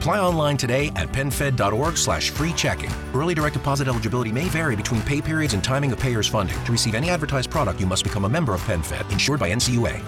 Apply online today at penfed.org slash free checking. Early direct deposit eligibility may vary between pay periods and timing of payer's funding. To receive any advertised product, you must become a member of PenFed, insured by NCUA.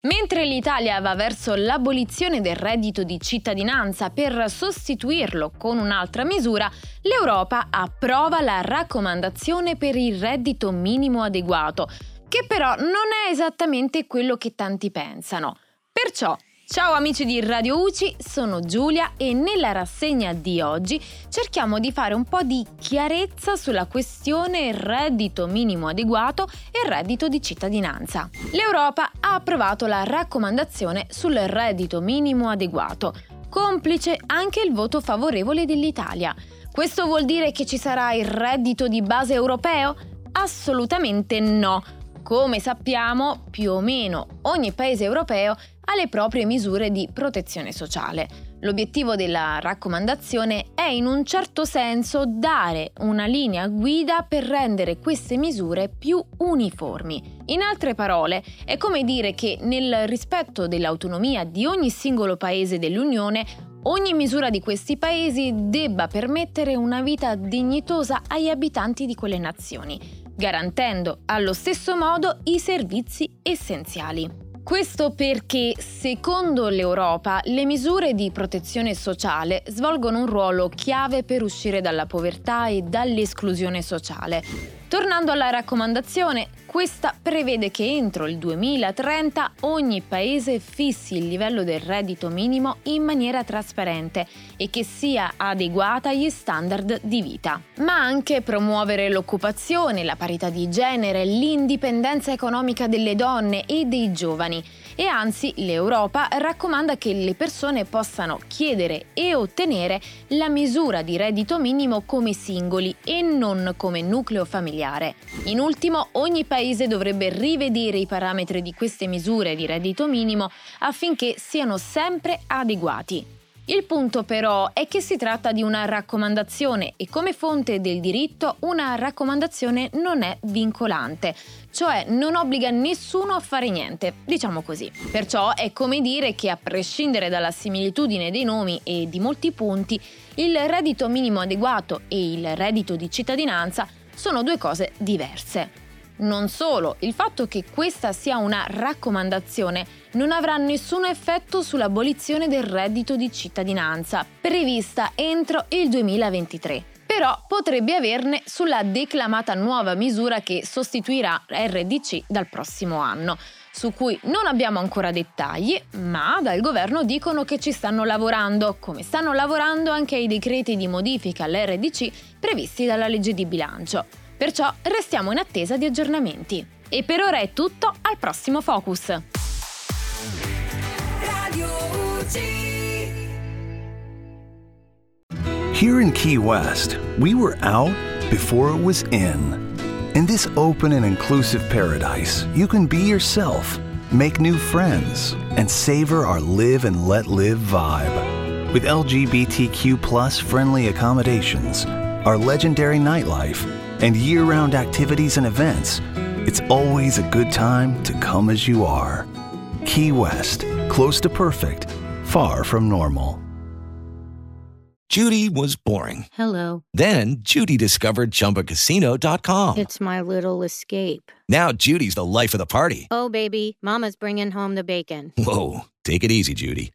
Mentre l'Italia va verso l'abolizione del reddito di cittadinanza per sostituirlo con un'altra misura, l'Europa approva la raccomandazione per il reddito minimo adeguato, che però non è esattamente quello che tanti pensano. Perciò Ciao amici di Radio UCI, sono Giulia e nella rassegna di oggi cerchiamo di fare un po' di chiarezza sulla questione reddito minimo adeguato e reddito di cittadinanza. L'Europa ha approvato la raccomandazione sul reddito minimo adeguato, complice anche il voto favorevole dell'Italia. Questo vuol dire che ci sarà il reddito di base europeo? Assolutamente no. Come sappiamo, più o meno ogni paese europeo ha le proprie misure di protezione sociale. L'obiettivo della raccomandazione è in un certo senso dare una linea guida per rendere queste misure più uniformi. In altre parole, è come dire che nel rispetto dell'autonomia di ogni singolo paese dell'Unione, ogni misura di questi paesi debba permettere una vita dignitosa agli abitanti di quelle nazioni garantendo allo stesso modo i servizi essenziali. Questo perché, secondo l'Europa, le misure di protezione sociale svolgono un ruolo chiave per uscire dalla povertà e dall'esclusione sociale. Tornando alla raccomandazione, questa prevede che entro il 2030 ogni paese fissi il livello del reddito minimo in maniera trasparente e che sia adeguata agli standard di vita, ma anche promuovere l'occupazione, la parità di genere, l'indipendenza economica delle donne e dei giovani e anzi l'Europa raccomanda che le persone possano chiedere e ottenere la misura di reddito minimo come singoli e non come nucleo familiare. In ultimo, ogni paese dovrebbe rivedere i parametri di queste misure di reddito minimo affinché siano sempre adeguati. Il punto però è che si tratta di una raccomandazione e come fonte del diritto una raccomandazione non è vincolante, cioè non obbliga nessuno a fare niente, diciamo così. Perciò è come dire che a prescindere dalla similitudine dei nomi e di molti punti, il reddito minimo adeguato e il reddito di cittadinanza sono due cose diverse. Non solo, il fatto che questa sia una raccomandazione non avrà nessun effetto sull'abolizione del reddito di cittadinanza, prevista entro il 2023 però potrebbe averne sulla declamata nuova misura che sostituirà RDC dal prossimo anno, su cui non abbiamo ancora dettagli, ma dal governo dicono che ci stanno lavorando, come stanno lavorando anche ai decreti di modifica all'RDC previsti dalla legge di bilancio. Perciò restiamo in attesa di aggiornamenti. E per ora è tutto, al prossimo Focus. Here in Key West, we were out before it was in. In this open and inclusive paradise, you can be yourself, make new friends, and savor our live and let live vibe. With LGBTQ friendly accommodations, our legendary nightlife, and year round activities and events, it's always a good time to come as you are. Key West, close to perfect, far from normal. Judy was boring. Hello. Then Judy discovered ChumbaCasino.com. It's my little escape. Now Judy's the life of the party. Oh, baby, Mama's bringing home the bacon. Whoa, take it easy, Judy.